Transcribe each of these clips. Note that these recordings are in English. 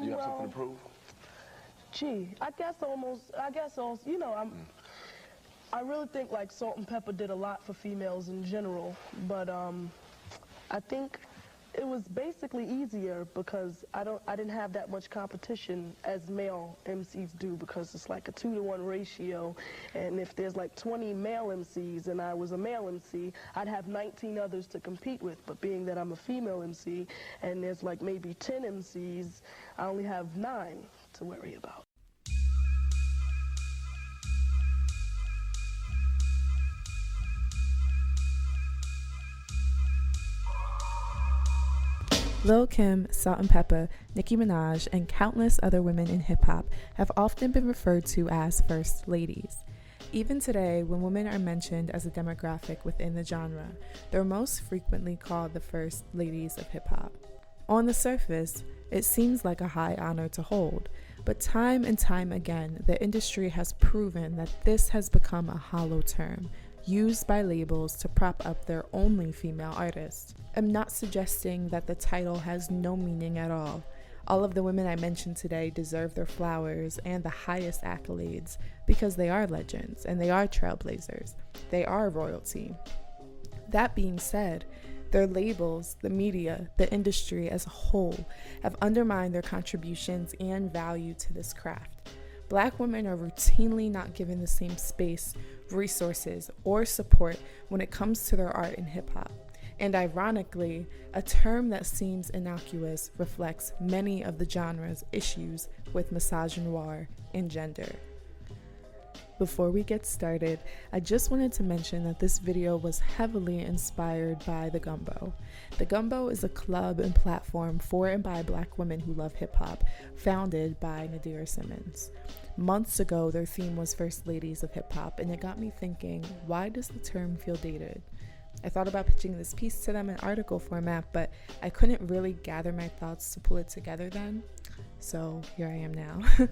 You have something to prove? Gee, I guess almost. I guess also. You know, I'm. I really think like Salt-N-Pepa did a lot for females in general, but um, I think it was basically easier because I don't. I didn't have that much competition as male MCs do because it's like a two to one ratio, and if there's like 20 male MCs and I was a male MC, I'd have 19 others to compete with. But being that I'm a female MC and there's like maybe 10 MCs, I only have nine to worry about. Lil Kim, Salt-N-Pepa, Nicki Minaj, and countless other women in hip hop have often been referred to as first ladies. Even today, when women are mentioned as a demographic within the genre, they're most frequently called the first ladies of hip hop. On the surface, it seems like a high honor to hold, but time and time again, the industry has proven that this has become a hollow term used by labels to prop up their only female artists. I'm not suggesting that the title has no meaning at all. All of the women I mentioned today deserve their flowers and the highest accolades because they are legends and they are trailblazers. They are royalty. That being said, their labels, the media, the industry as a whole have undermined their contributions and value to this craft. Black women are routinely not given the same space, resources, or support when it comes to their art in hip hop. And ironically, a term that seems innocuous reflects many of the genre's issues with misogynoir and gender. Before we get started, I just wanted to mention that this video was heavily inspired by The Gumbo. The Gumbo is a club and platform for and by black women who love hip hop, founded by Nadira Simmons. Months ago, their theme was First Ladies of Hip Hop, and it got me thinking why does the term feel dated? I thought about pitching this piece to them in article format, but I couldn't really gather my thoughts to pull it together then. So here I am now.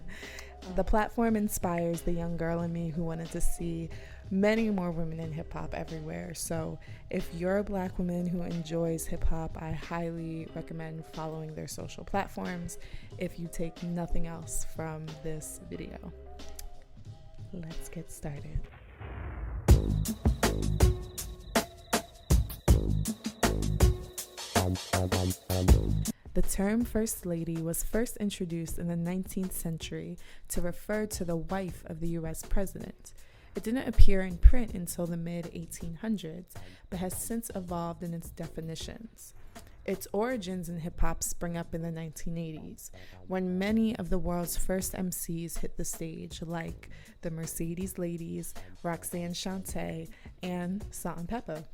the platform inspires the young girl in me who wanted to see many more women in hip hop everywhere. So if you're a black woman who enjoys hip hop, I highly recommend following their social platforms if you take nothing else from this video. Let's get started. The term First Lady was first introduced in the 19th century to refer to the wife of the US president. It didn't appear in print until the mid 1800s, but has since evolved in its definitions. Its origins in hip hop spring up in the 1980s, when many of the world's first MCs hit the stage, like the Mercedes Ladies, Roxanne Shante, and Salt and.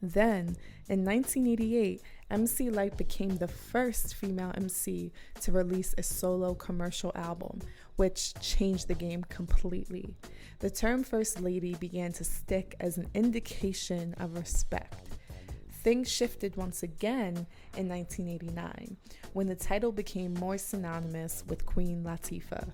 Then, in 1988, MC Lyte became the first female MC to release a solo commercial album, which changed the game completely. The term First Lady began to stick as an indication of respect. Things shifted once again in 1989 when the title became more synonymous with Queen Latifah.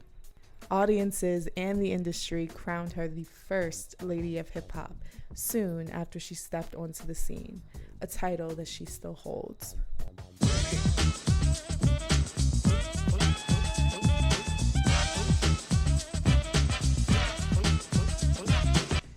Audiences and the industry crowned her the first lady of hip hop soon after she stepped onto the scene, a title that she still holds.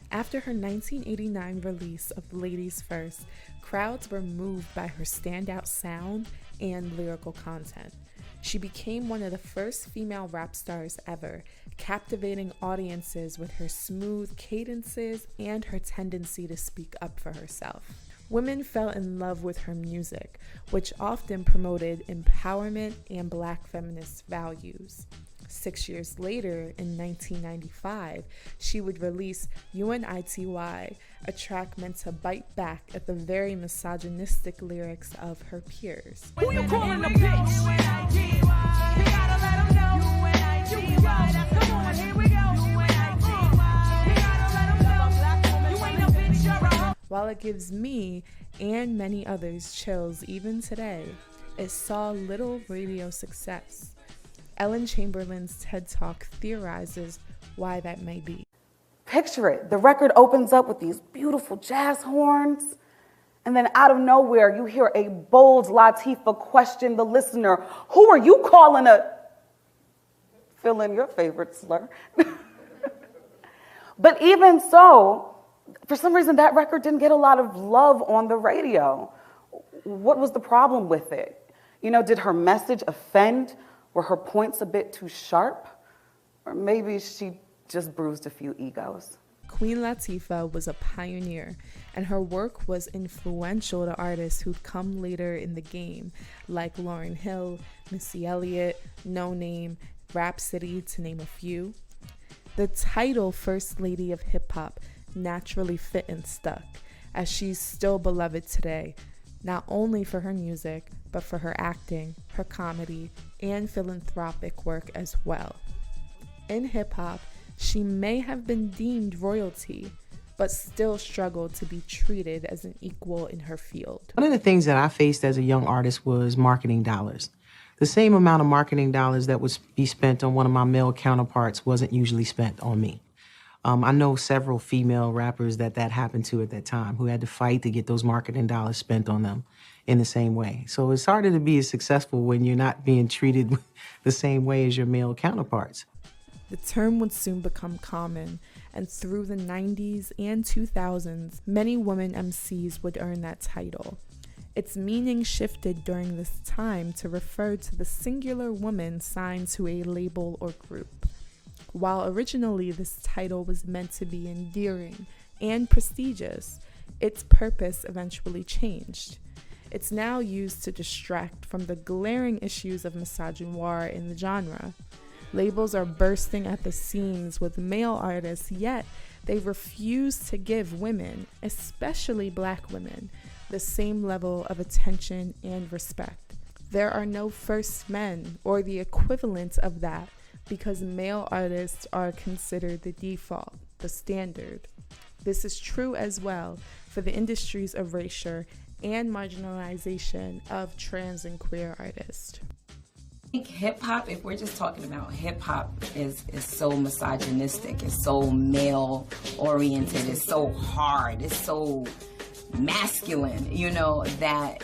After her 1989 release of Ladies First, crowds were moved by her standout sound and lyrical content. She became one of the first female rap stars ever, captivating audiences with her smooth cadences and her tendency to speak up for herself. Women fell in love with her music, which often promoted empowerment and black feminist values. Six years later, in 1995, she would release UNITY, a track meant to bite back at the very misogynistic lyrics of her peers. Who you calling a bitch? While it gives me and many others chills even today, it saw little radio success. Ellen Chamberlain's TED Talk theorizes why that may be. Picture it the record opens up with these beautiful jazz horns, and then out of nowhere, you hear a bold Latifah question the listener Who are you calling a. fill in your favorite slur. but even so, for some reason, that record didn't get a lot of love on the radio. What was the problem with it? You know, did her message offend? Were her points a bit too sharp? Or maybe she just bruised a few egos. Queen Latifah was a pioneer, and her work was influential to artists who'd come later in the game, like Lauryn Hill, Missy Elliott, Noname, Rapsody, to name a few. The title First Lady of Hip Hop naturally fit and stuck, as she's still beloved today, not only for her music, but for her acting, her comedy, and philanthropic work as well. In hip hop, she may have been deemed royalty, but still struggled to be treated as an equal in her field. One of the things that I faced as a young artist was marketing dollars. The same amount of marketing dollars that would be spent on one of my male counterparts wasn't usually spent on me. Um, I know several female rappers that that happened to at that time who had to fight to get those marketing dollars spent on them in the same way. So it's harder to be successful when you're not being treated the same way as your male counterparts. The term would soon become common, and through the 90s and 2000s, many women MCs would earn that title. Its meaning shifted during this time to refer to the singular woman signed to a label or group. While originally this title was meant to be endearing and prestigious, its purpose eventually changed. It's now used to distract from the glaring issues of misogynoir in the genre. Labels are bursting at the seams with male artists, yet they refuse to give women, especially black women, the same level of attention and respect. There are no first men or the equivalent of that because male artists are considered the default, the standard. This is true as well for the industry's erasure and marginalization of trans and queer artists. I think hip hop, if we're just talking about hip hop, is is so misogynistic, it's so male oriented, it's so hard, it's so masculine, you know, that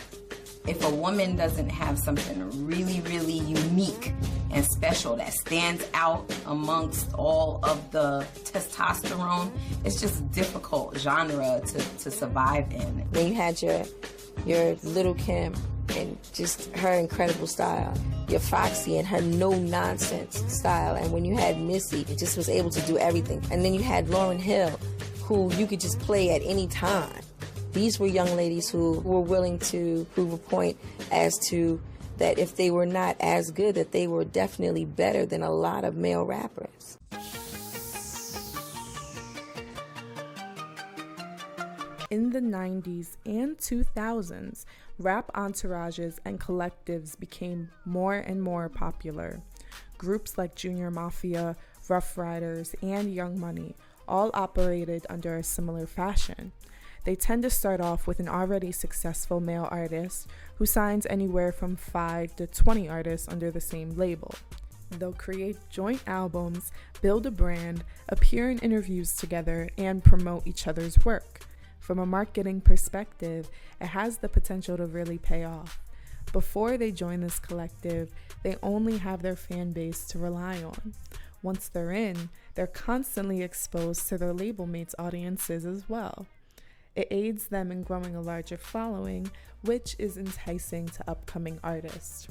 if a woman doesn't have something really, really unique and special that stands out amongst all of the testosterone, it's just difficult genre to, to survive in. When you had your your Lil Kim and just her incredible style, your Foxy and her no nonsense style, and when you had Missy, it just was able to do everything. And then you had Lauryn Hill, who you could just play at any time. These were young ladies who were willing to prove a point as to that if they were not as good, that they were definitely better than a lot of male rappers. In the 90s and 2000s, rap entourages and collectives became more and more popular. Groups like Junior Mafia, Ruff Ryders, and Young Money all operated under a similar fashion. They tend to start off with an already successful male artist who signs anywhere from 5 to 20 artists under the same label. They'll create joint albums, build a brand, appear in interviews together, and promote each other's work. From a marketing perspective, it has the potential to really pay off. Before they join this collective, they only have their fan base to rely on. Once they're in, they're constantly exposed to their label mates' audiences as well. It aids them in growing a larger following, which is enticing to upcoming artists.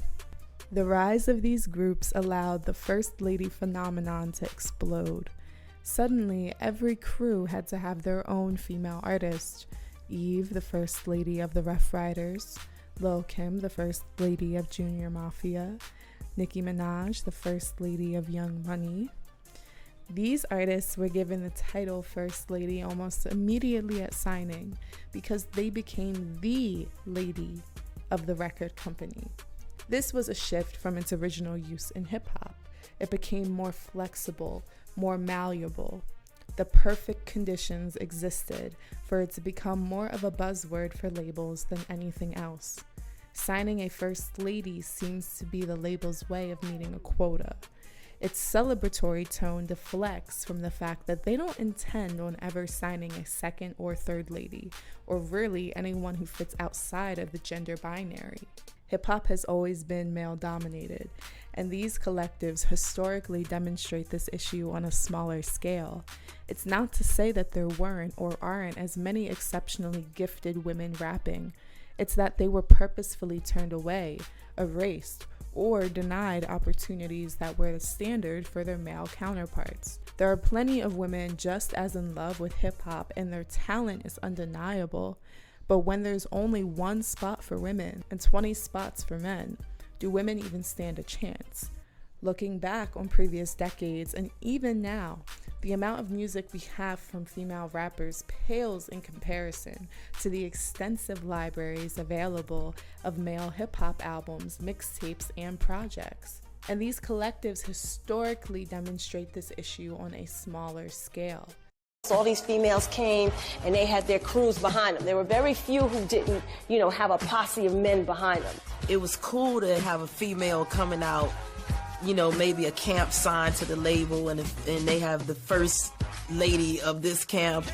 The rise of these groups allowed the First Lady phenomenon to explode. Suddenly, every crew had to have their own female artist. Eve, the First Lady of the Ruff Ryders, Lil Kim, the First Lady of Junior Mafia, Nicki Minaj, the First Lady of Young Money, these artists were given the title First Lady almost immediately at signing because they became the lady of the record company. This was a shift from its original use in hip hop. It became more flexible, more malleable. The perfect conditions existed for it to become more of a buzzword for labels than anything else. Signing a first lady seems to be the label's way of meeting a quota. Its celebratory tone deflects from the fact that they don't intend on ever signing a second or third lady, or really anyone who fits outside of the gender binary. Hip hop has always been male dominated, and these collectives historically demonstrate this issue on a smaller scale. It's not to say that there weren't or aren't as many exceptionally gifted women rapping, it's that they were purposefully turned away, erased, or denied opportunities that were the standard for their male counterparts. There are plenty of women just as in love with hip hop, and their talent is undeniable. But when there's only one spot for women and 20 spots for men, do women even stand a chance? Looking back on previous decades and even now, the amount of music we have from female rappers pales in comparison to the extensive libraries available of male hip hop albums, mixtapes, and projects. And these collectives historically demonstrate this issue on a smaller scale. So all these females came and they had their crews behind them. There were very few who didn't, you know, have a posse of men behind them. It was cool to have a female coming out, you know, maybe a camp signed to the label and, if, and they have the first lady of this camp.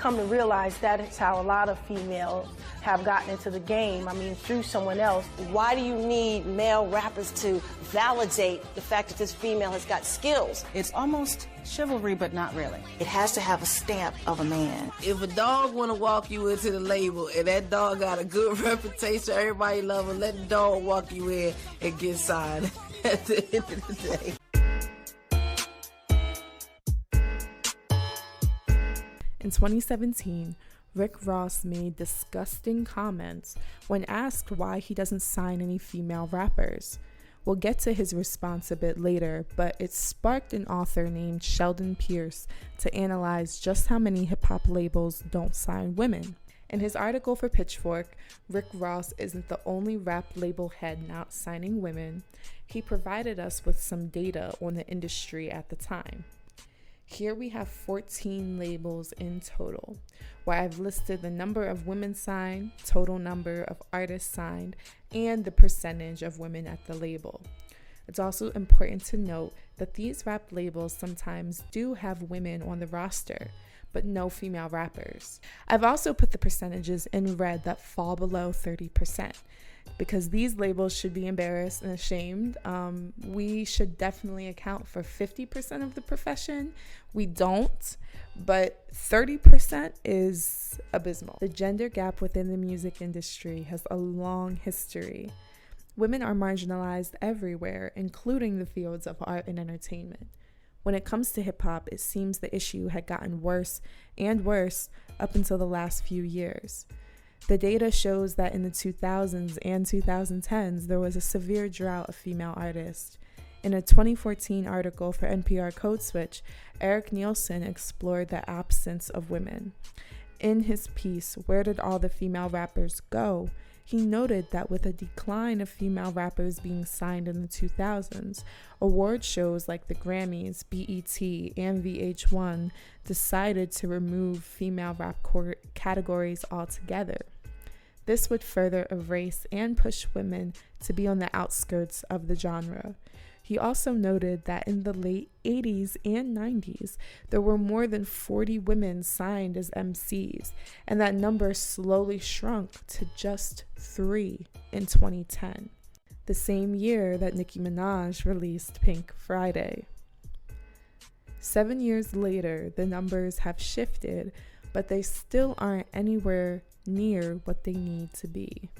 Come to realize that is how a lot of females have gotten into the game. I mean, through someone else. Why do you need male rappers to validate the fact that this female has got skills? It's almost chivalry, but not really. It has to have a stamp of a man. If a dog want to walk you into the label and that dog got a good reputation, everybody love him, let the dog walk you in and get signed at the end of the day. In 2017, Rick Ross made disgusting comments when asked why he doesn't sign any female rappers. We'll get to his response a bit later, but it sparked an author named Sheldon Pearce to analyze just how many hip hop labels don't sign women. In his article for Pitchfork, Rick Ross isn't the only rap label head not signing women. He provided us with some data on the industry at the time. Here we have 14 labels in total, where I've listed the number of women signed, total number of artists signed, and the percentage of women at the label. It's also important to note that these rap labels sometimes do have women on the roster, but no female rappers. I've also put the percentages in red that fall below 30% because these labels should be embarrassed and ashamed. Um, we should definitely account for 50% of the profession. We don't, but 30% is abysmal. The gender gap within the music industry has a long history. Women are marginalized everywhere, including the fields of art and entertainment. When it comes to hip hop, it seems the issue had gotten worse and worse up until the last few years. The data shows that in the 2000s and 2010s, there was a severe drought of female artists. In a 2014 article for NPR Code Switch, Erik Nielson explored the absence of women. In his piece, Where Did All the Female Rappers Go? He noted that with a decline of female rappers being signed in the 2000s, award shows like the Grammys, BET, and VH1 decided to remove female rap categories altogether. This would further erase and push women to be on the outskirts of the genre. He also noted that in the late 80s and 90s, there were more than 40 women signed as MCs, and that number slowly shrunk to just three in 2010, the same year that Nicki Minaj released Pink Friday. Seven years later, the numbers have shifted, but they still aren't anywhere near what they need to be.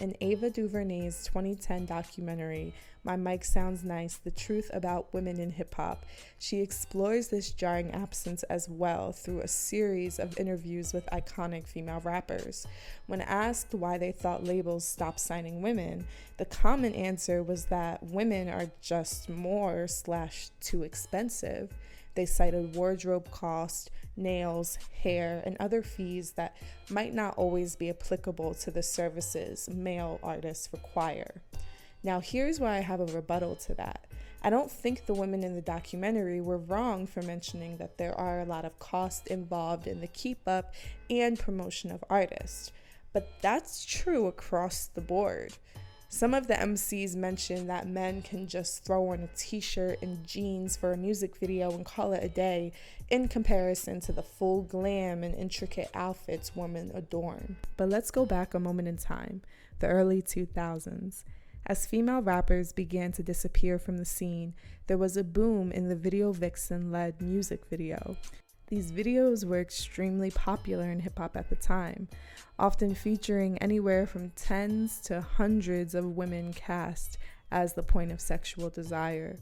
In Ava DuVernay's 2010 documentary, My Mic Sounds Nice The Truth About Women in Hip Hop, she explores this jarring absence as well through a series of interviews with iconic female rappers. When asked why they thought labels stopped signing women, the common answer was that women are just more slash too expensive. They cited wardrobe cost, nails, hair, and other fees that might not always be applicable to the services male artists require. Now, here's where I have a rebuttal to that. I don't think the women in the documentary were wrong for mentioning that there are a lot of costs involved in the keep up and promotion of artists, but that's true across the board. Some of the MCs mentioned that men can just throw on a t shirt and jeans for a music video and call it a day, in comparison to the full glam and intricate outfits women adorn. But let's go back a moment in time, the early 2000s. As female rappers began to disappear from the scene, there was a boom in the video vixen led music video. These videos were extremely popular in hip hop at the time, often featuring anywhere from tens to hundreds of women cast as the point of sexual desire.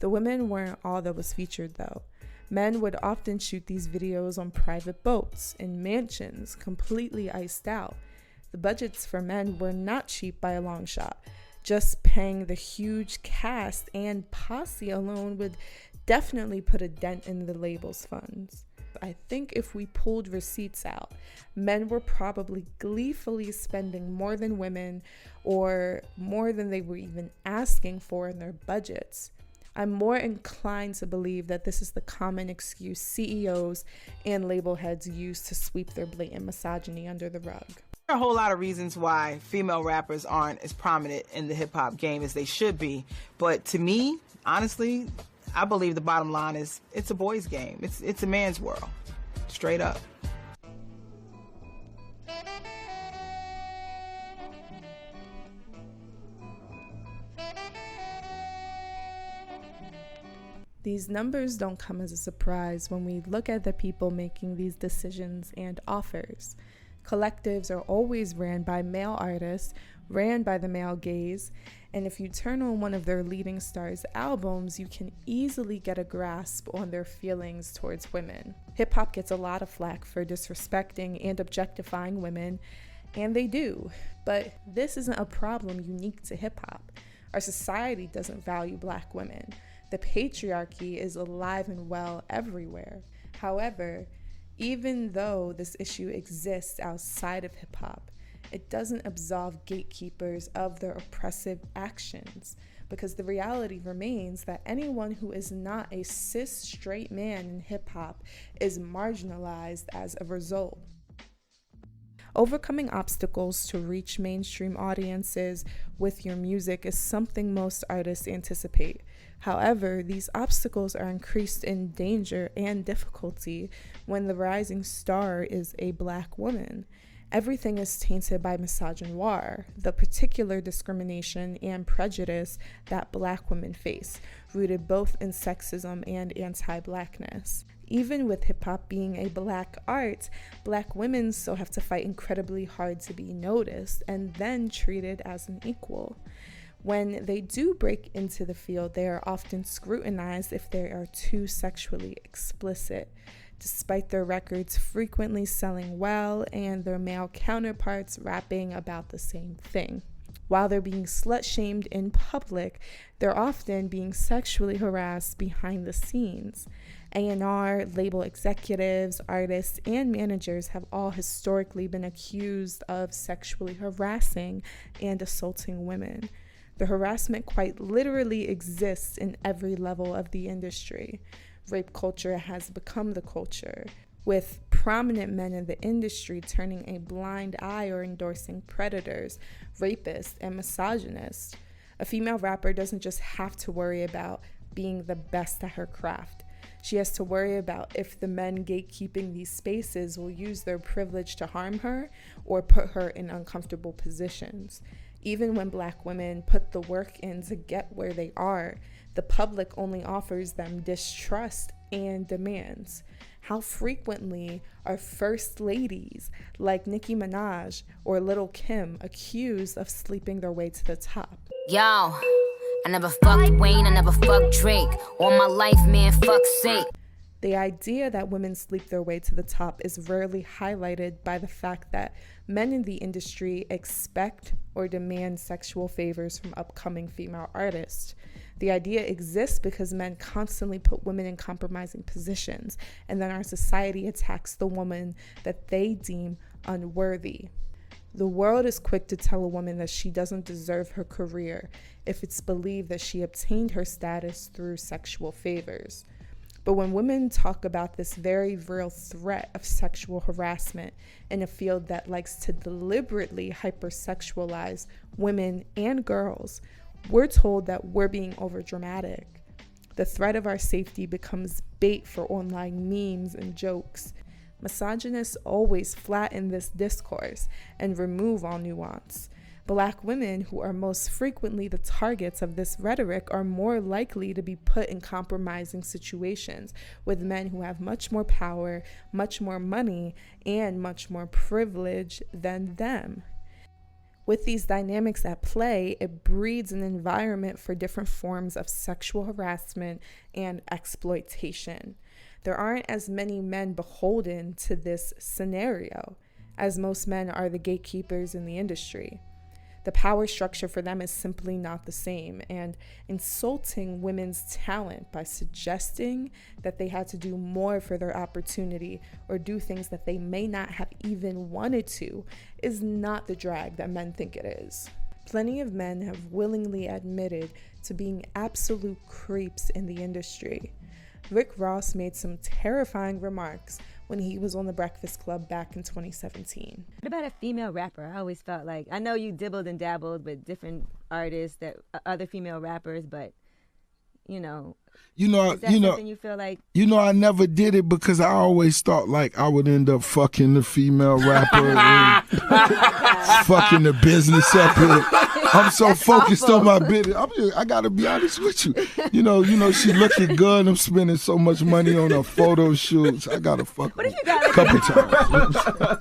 The women weren't all that was featured though. Men would often shoot these videos on private boats, in mansions, completely iced out. The budgets for men were not cheap by a long shot. Just paying the huge cast and posse alone would definitely put a dent in the label's funds. I think if we pulled receipts out, men were probably gleefully spending more than women or more than they were even asking for in their budgets. I'm more inclined to believe that this is the common excuse CEOs and label heads use to sweep their blatant misogyny under the rug. There are a whole lot of reasons why female rappers aren't as prominent in the hip hop game as they should be. But to me, honestly, I believe the bottom line is it's a boys' game. It's it's a man's world. Straight up. These numbers don't come as a surprise when we look at the people making these decisions and offers. Collectives are always ran by male artists, ran by the male gaze, and if you turn on one of their leading stars' albums, you can easily get a grasp on their feelings towards women. Hip hop gets a lot of flack for disrespecting and objectifying women, and they do, but this isn't a problem unique to hip hop. Our society doesn't value black women. The patriarchy is alive and well everywhere. However, even though this issue exists outside of hip hop, it doesn't absolve gatekeepers of their oppressive actions because the reality remains that anyone who is not a cis straight man in hip hop is marginalized as a result. Overcoming obstacles to reach mainstream audiences with your music is something most artists anticipate. However, these obstacles are increased in danger and difficulty when the rising star is a black woman everything is tainted by misogynoir, the particular discrimination and prejudice that black women face, rooted both in sexism and anti blackness. Even with hip hop being a black art, black women still have to fight incredibly hard to be noticed and then treated as an equal. When they do break into the field, they are often scrutinized if they are too sexually explicit despite their records frequently selling well and their male counterparts rapping about the same thing. While they're being slut shamed in public, they're often being sexually harassed behind the scenes. A&R, label executives, artists, and managers have all historically been accused of sexually harassing and assaulting women. The harassment quite literally exists in every level of the industry rape culture has become the culture, with prominent men in the industry turning a blind eye or endorsing predators, rapists, and misogynists. A female rapper doesn't just have to worry about being the best at her craft. She has to worry about if the men gatekeeping these spaces will use their privilege to harm her or put her in uncomfortable positions. Even when black women put the work in to get where they are, the public only offers them distrust and demands. How frequently are first ladies like Nicki Minaj or Lil Kim accused of sleeping their way to the top? Yo, I never fucked Wayne, I never fucked Drake. All my life, man, fuck sake. The idea that women sleep their way to the top is rarely highlighted by the fact that men in the industry expect or demand sexual favors from upcoming female artists. The idea exists because men constantly put women in compromising positions, and then our society attacks the woman that they deem unworthy. The world is quick to tell a woman that she doesn't deserve her career if it's believed that she obtained her status through sexual favors. But when women talk about this very real threat of sexual harassment in a field that likes to deliberately hypersexualize women and girls, we're told that we're being overdramatic. The threat of our safety becomes bait for online memes and jokes. Misogynists always flatten this discourse and remove all nuance. Black women, who are most frequently the targets of this rhetoric, are more likely to be put in compromising situations with men who have much more power, much more money, and much more privilege than them. With these dynamics at play, it breeds an environment for different forms of sexual harassment and exploitation. There aren't as many men beholden to this scenario, as most men are the gatekeepers in the industry the power structure for them is simply not the same. And insulting women's talent by suggesting that they had to do more for their opportunity or do things that they may not have even wanted to is not the drag that men think it is. Plenty of men have willingly admitted to being absolute creeps in the industry. Rick Ross made some terrifying remarks when he was on the Breakfast Club back in 2017. What about a female rapper? I always felt like I know you dibbled and dabbled with different artists that uh, other female rappers, but you know, you know, is that you know, something you feel like you know, I never did it because I always thought like I would end up fucking the female rapper, and fucking the business up. Here. I'm so focused on my business. I'm just, I gotta be honest with you. You know, you know, she looking good. I'm spending so much money on her photo shoots. I gotta fuck What if you got a got couple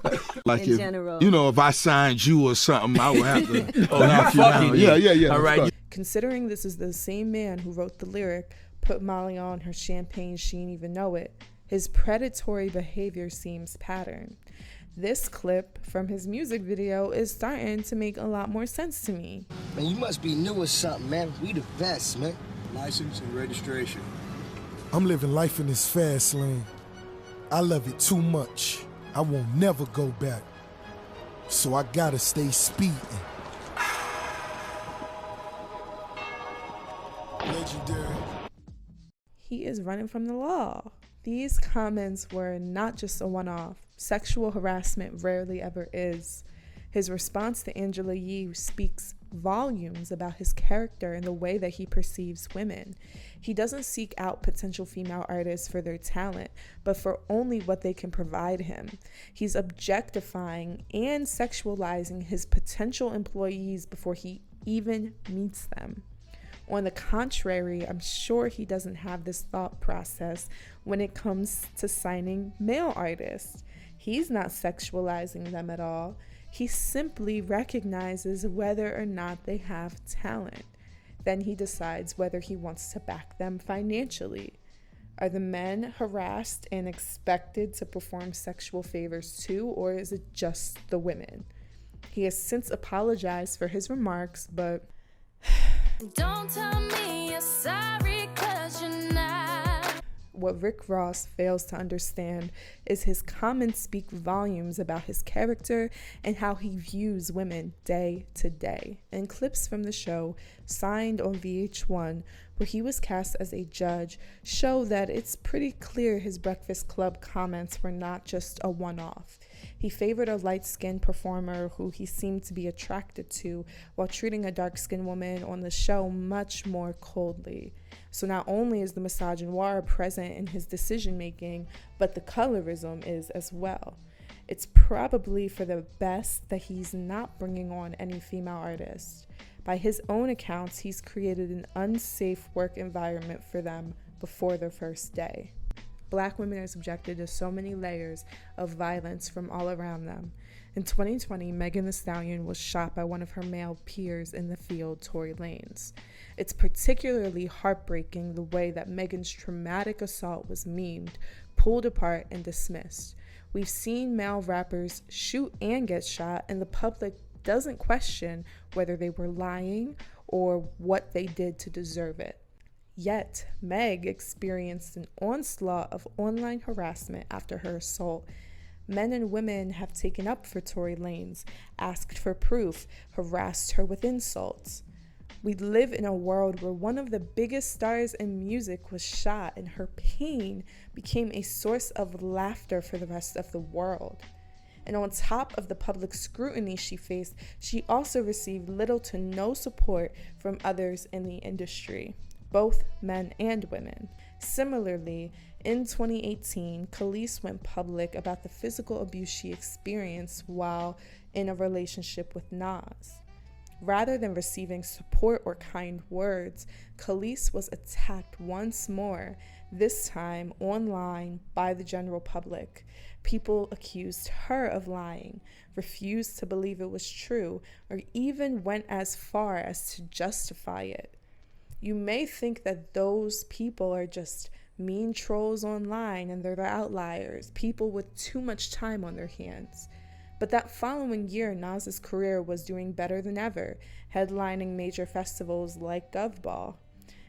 times. like In if general. you know, if I signed you or something, I would have to Oh, knock you you fucking down. Yeah, yeah, yeah. All right. Considering this is the same man who wrote the lyric, Put Molly on her champagne, she ain't even know it, his predatory behavior seems pattern. This clip from his music video is starting to make a lot more sense to me. Man, you must be new or something, man. We the best, man. License and registration. I'm living life in this fast lane. I love it too much. I won't never go back. So I gotta stay speeding. Legendary. He is running from the law. These comments were not just a one off. Sexual harassment rarely ever is. His response to Angela Yee speaks volumes about his character and the way that he perceives women. He doesn't seek out potential female artists for their talent, but for only what they can provide him. He's objectifying and sexualizing his potential employees before he even meets them. On the contrary, I'm sure he doesn't have this thought process when it comes to signing male artists. He's not sexualizing them at all. He simply recognizes whether or not they have talent. Then he decides whether he wants to back them financially. Are the men harassed and expected to perform sexual favors too, or is it just the women? He has since apologized for his remarks, but Don't tell me you're sorry, cause you're not. What Rick Ross fails to understand is his comments speak volumes about his character and how he views women day to day. And clips from the show, signed on VH1, where he was cast as a judge, show that it's pretty clear his Breakfast Club comments were not just a one off. He favored a light skinned performer who he seemed to be attracted to, while treating a dark skinned woman on the show much more coldly. So not only is the misogynoir present in his decision making, but the colorism is as well. It's probably for the best that he's not bringing on any female artists. By his own accounts, he's created an unsafe work environment for them before their first day. Black women are subjected to so many layers of violence from all around them. In 2020, Megan Thee Stallion was shot by one of her male peers in the field, Tory Lanez. It's particularly heartbreaking the way that Megan's traumatic assault was memed, pulled apart, and dismissed. We've seen male rappers shoot and get shot, and the public doesn't question whether they were lying or what they did to deserve it. Yet, Meg experienced an onslaught of online harassment after her assault. Men and women have taken up for Tory Lanez, asked for proof, harassed her with insults. We live in a world where one of the biggest stars in music was shot, and her pain became a source of laughter for the rest of the world. And on top of the public scrutiny she faced, she also received little to no support from others in the industry, both men and women. Similarly, in 2018, Kelis went public about the physical abuse she experienced while in a relationship with Nas. Rather than receiving support or kind words, Kelis was attacked once more, this time online by the general public. People accused her of lying, refused to believe it was true, or even went as far as to justify it. You may think that those people are just mean trolls online and they're the outliers, people with too much time on their hands. But that following year, Nas's career was doing better than ever, headlining major festivals like Govball.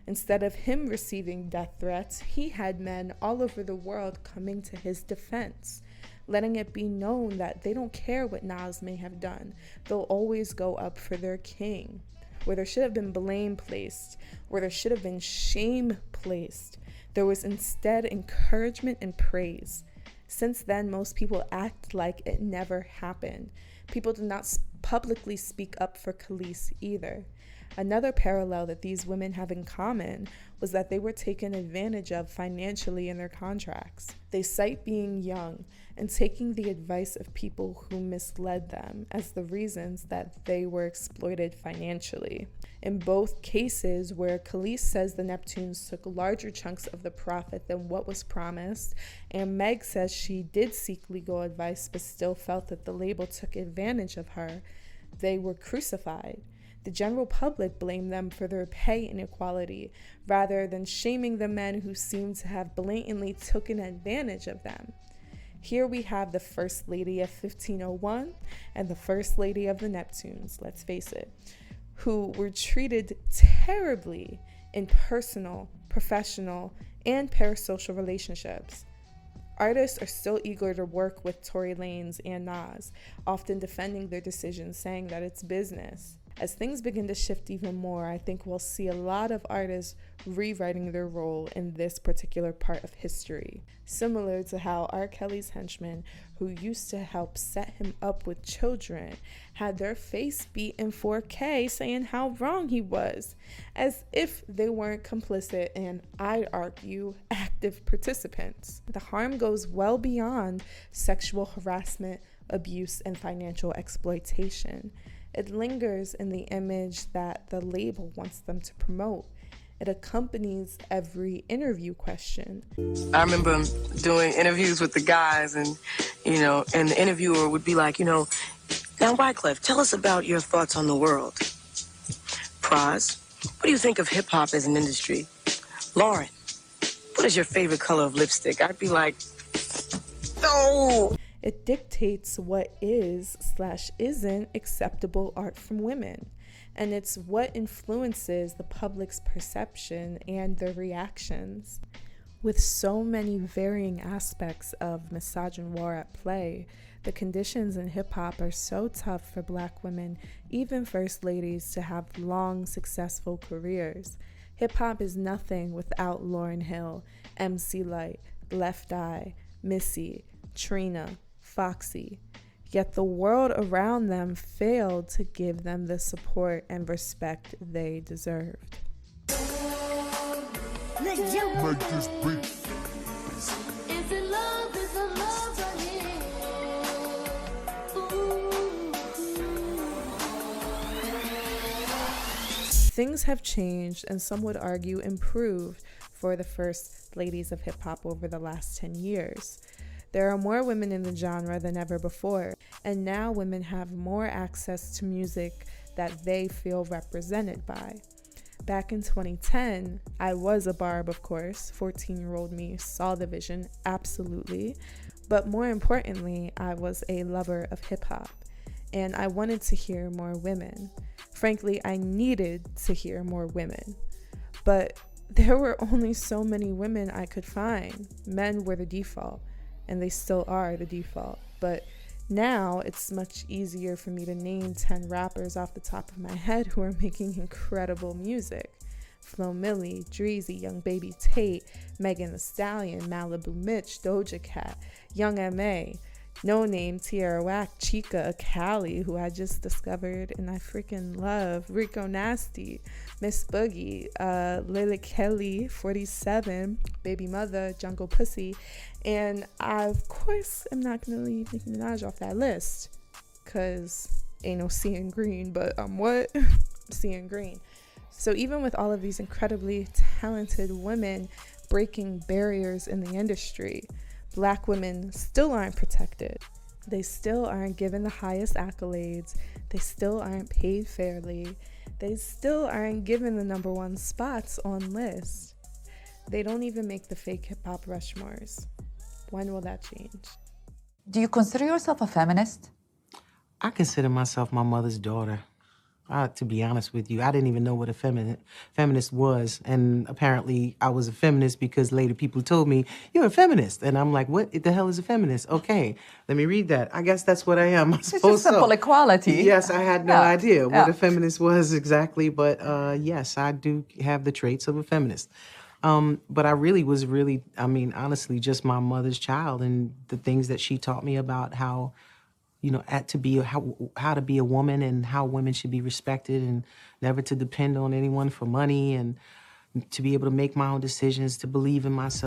Instead of him receiving death threats, he had men all over the world coming to his defense, letting it be known that they don't care what Nas may have done, they'll always go up for their king. Where there should have been blame placed, where there should have been shame placed, there was instead encouragement and praise. Since then, most people act like it never happened. People did not publicly speak up for Kelis either. Another parallel that these women have in common was that they were taken advantage of financially in their contracts. They cite being young and taking the advice of people who misled them as the reasons that they were exploited financially. In both cases, where Kelis says the Neptunes took larger chunks of the profit than what was promised, and Meg says she did seek legal advice but still felt that the label took advantage of her, they were crucified. The general public blamed them for their pay inequality rather than shaming the men who seemed to have blatantly taken advantage of them. Here we have the First Lady of 1501 and the First Lady of the Neptunes, let's face it who were treated terribly in personal, professional, and parasocial relationships. Artists are still eager to work with Tory Lanez and Nas, often defending their decisions, saying that it's business. As things begin to shift even more, I think we'll see a lot of artists rewriting their role in this particular part of history. Similar to how R. Kelly's henchmen, who used to help set him up with children, had their face beat in 4K saying how wrong he was, as if they weren't complicit and, I'd argue, active participants. The harm goes well beyond sexual harassment, abuse, and financial exploitation. It lingers in the image that the label wants them to promote. It accompanies every interview question. I remember doing interviews with the guys, and you know, and the interviewer would be like, you know, now Wyclef, tell us about your thoughts on the world. Pras, what do you think of hip hop as an industry? Lauryn, what is your favorite color of lipstick? I'd be like, no. It dictates what is slash isn't acceptable art from women. And it's what influences the public's perception and their reactions. With so many varying aspects of misogynoir at play, the conditions in hip hop are so tough for black women, even first ladies, to have long, successful careers. Hip hop is nothing without Lauryn Hill, MC Lyte, Left Eye, Missy, Trina, Foxy. Yet the world around them failed to give them the support and respect they deserved. Make this beat. Is it love? Is it love right here? Things have changed, and some would argue improved for the first ladies of hip hop over the last 10 years. There are more women in the genre than ever before, and now women have more access to music that they feel represented by. Back in 2010, I was a Barb, of course. 14 year old me saw the vision, absolutely. But more importantly, I was a lover of hip hop, and I wanted to hear more women. Frankly, I needed to hear more women. But there were only so many women I could find. Men were the default and they still are the default. But Now it's much easier for me to name 10 rappers off the top of my head who are making incredible music. Flo Milli, Dreezy, Young Baby Tate, Megan Thee Stallion, Malibu Mitch, Doja Cat, Young M.A., Noname, Tierra Whack, Chika, Cali, who I just discovered and I freaking love, Rico Nasty, Miss Boogie, uh, Lily Kelly, 47, Bbymutha, Jungle Pussy, and I, of course, am not gonna leave Nicki Minaj off that list, cause ain't no seeing green, but um, what? seeing green. So even with all of these incredibly talented women breaking barriers in the industry, black women still aren't protected. They still aren't given the highest accolades. They still aren't paid fairly. They still aren't given the number one spots on lists. They don't even make the fake hip hop Rushmores. When will that change? Do you consider yourself a feminist? I consider myself my mother's daughter. Uh, to be honest with you, I didn't even know what a feminist feminist was, and apparently I was a feminist because later people told me you're a feminist, and I'm like, what the hell is a feminist? Okay, let me read that. I guess that's what I am. I It's just simple so. equality. Yes, I had no Yeah, idea what yeah. a feminist was exactly, but uh, yes, I do have the traits of a feminist. Um, but I really was really, I mean, honestly, just my mother's child, and the things that she taught me about how you know, at to be how how to be a woman and how women should be respected and never to depend on anyone for money and to be able to make my own decisions, to believe in myself.